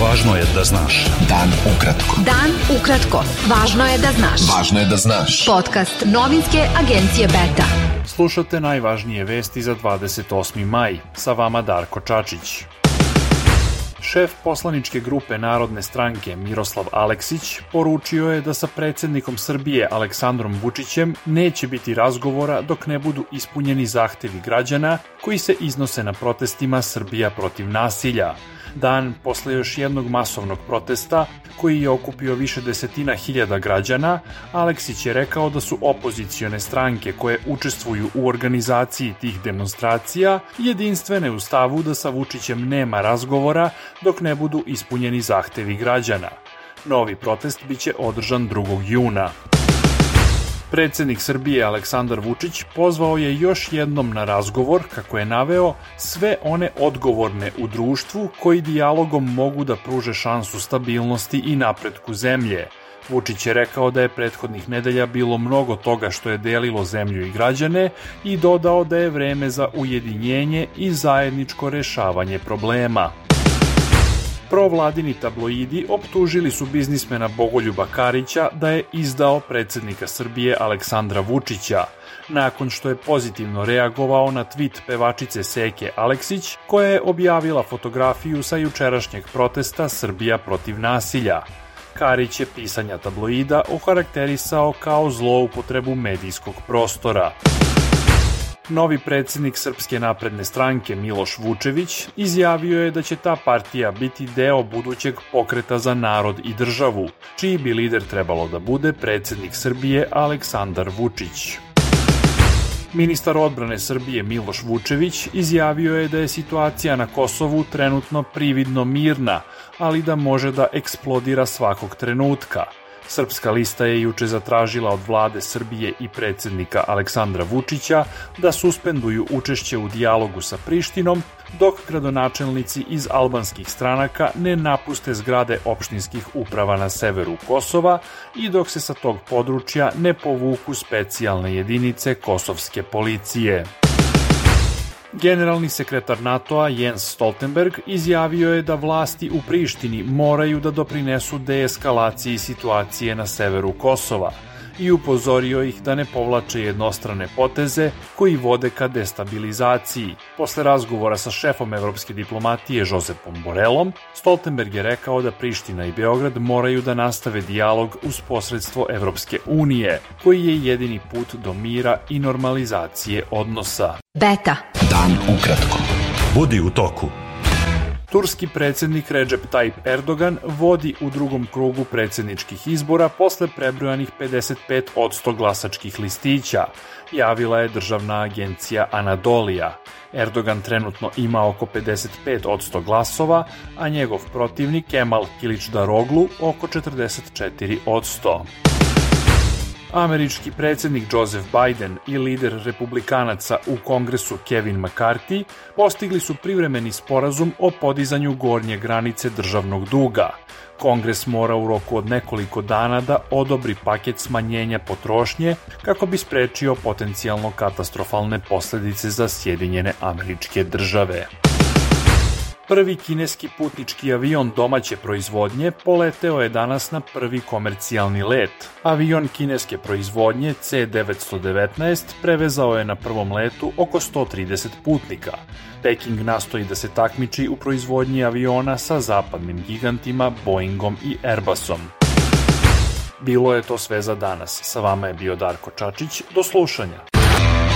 Važno je da znaš. Dan ukratko. Dan ukratko. Važno je da znaš. Važno je da znaš. Podcast novinske agencije Beta. Slušate najvažnije vesti za 28. maj. Sa vama Darko Čačić. Šef poslaničke grupe Narodne stranke Miroslav Aleksić poručio je da sa predsednikom Srbije Aleksandrom Vučićem neće biti razgovora dok ne budu ispunjeni zahtevi građana koji se iznose na protestima Srbija protiv nasilja dan posle još jednog masovnog protesta koji je okupio više desetina hiljada građana, Aleksić je rekao da su opozicione stranke koje učestvuju u organizaciji tih demonstracija jedinstvene u stavu da sa Vučićem nema razgovora dok ne budu ispunjeni zahtevi građana. Novi protest biće održan 2. juna. Predsednik Srbije Aleksandar Vučić pozvao je još jednom na razgovor, kako je naveo, sve one odgovorne u društvu koji dijalogom mogu da pruže šansu stabilnosti i napretku zemlje. Vučić je rekao da je prethodnih nedelja bilo mnogo toga što je delilo zemlju i građane i dodao da je vreme za ujedinjenje i zajedničko rešavanje problema. Provladini tabloidi optužili su biznismena Bogoljuba Karića da je izdao predsednika Srbije Aleksandra Vučića, nakon što je pozitivno reagovao na tweet pevačice Seke Aleksić, koja je objavila fotografiju sa jučerašnjeg protesta Srbija protiv nasilja. Karić je pisanja tabloida okarakterisao kao zloupotrebu medijskog prostora. Novi predsednik Srpske napredne stranke Miloš Vučević izjavio je da će ta partija biti deo budućeg pokreta za narod i državu, čiji bi lider trebalo da bude predsednik Srbije Aleksandar Vučić. Ministar odbrane Srbije Miloš Vučević izjavio je da je situacija na Kosovu trenutno prividno mirna, ali da može da eksplodira svakog trenutka – Srpska lista je juče zatražila od vlade Srbije i predsednika Aleksandra Vučića da suspenduju učešće u dijalogu sa Prištinom, dok gradonačelnici iz albanskih stranaka ne napuste zgrade opštinskih uprava na severu Kosova i dok se sa tog područja ne povuku specijalne jedinice kosovske policije. Generalni sekretar NATO-a Jens Stoltenberg izjavio je da vlasti u Prištini moraju da doprinesu deeskalaciji situacije na severu Kosova – i upozorio ih da ne povlače jednostrane poteze koji vode ka destabilizaciji. Posle razgovora sa šefom evropske diplomatije Josepom Borelom, Stoltenberg je rekao da Priština i Beograd moraju da nastave dijalog uz posredstvo Evropske unije, koji je jedini put do mira i normalizacije odnosa. Beta. Dan ukratko. Budi u toku. Turski predsednik Recep Tayyip Erdogan vodi u drugom krugu predsedničkih izbora posle prebrojanih 55 od glasačkih listića, javila je državna agencija Anadolija. Erdogan trenutno ima oko 55 od glasova, a njegov protivnik Kemal Kilic-Daroglu oko 44 od 100. Američki predsednik Joseph Biden i lider republikanaca u kongresu Kevin McCarthy postigli su privremeni sporazum o podizanju gornje granice državnog duga. Kongres mora u roku od nekoliko dana da odobri paket smanjenja potrošnje kako bi sprečio potencijalno katastrofalne posledice za Sjedinjene američke države. Prvi kineski putnički avion domaće proizvodnje poleteo je danas na prvi komercijalni let. Avion kineske proizvodnje C-919 prevezao je na prvom letu oko 130 putnika. Peking nastoji da se takmiči u proizvodnji aviona sa zapadnim gigantima Boeingom i Airbusom. Bilo je to sve za danas. Sa vama je bio Darko Čačić. Do slušanja.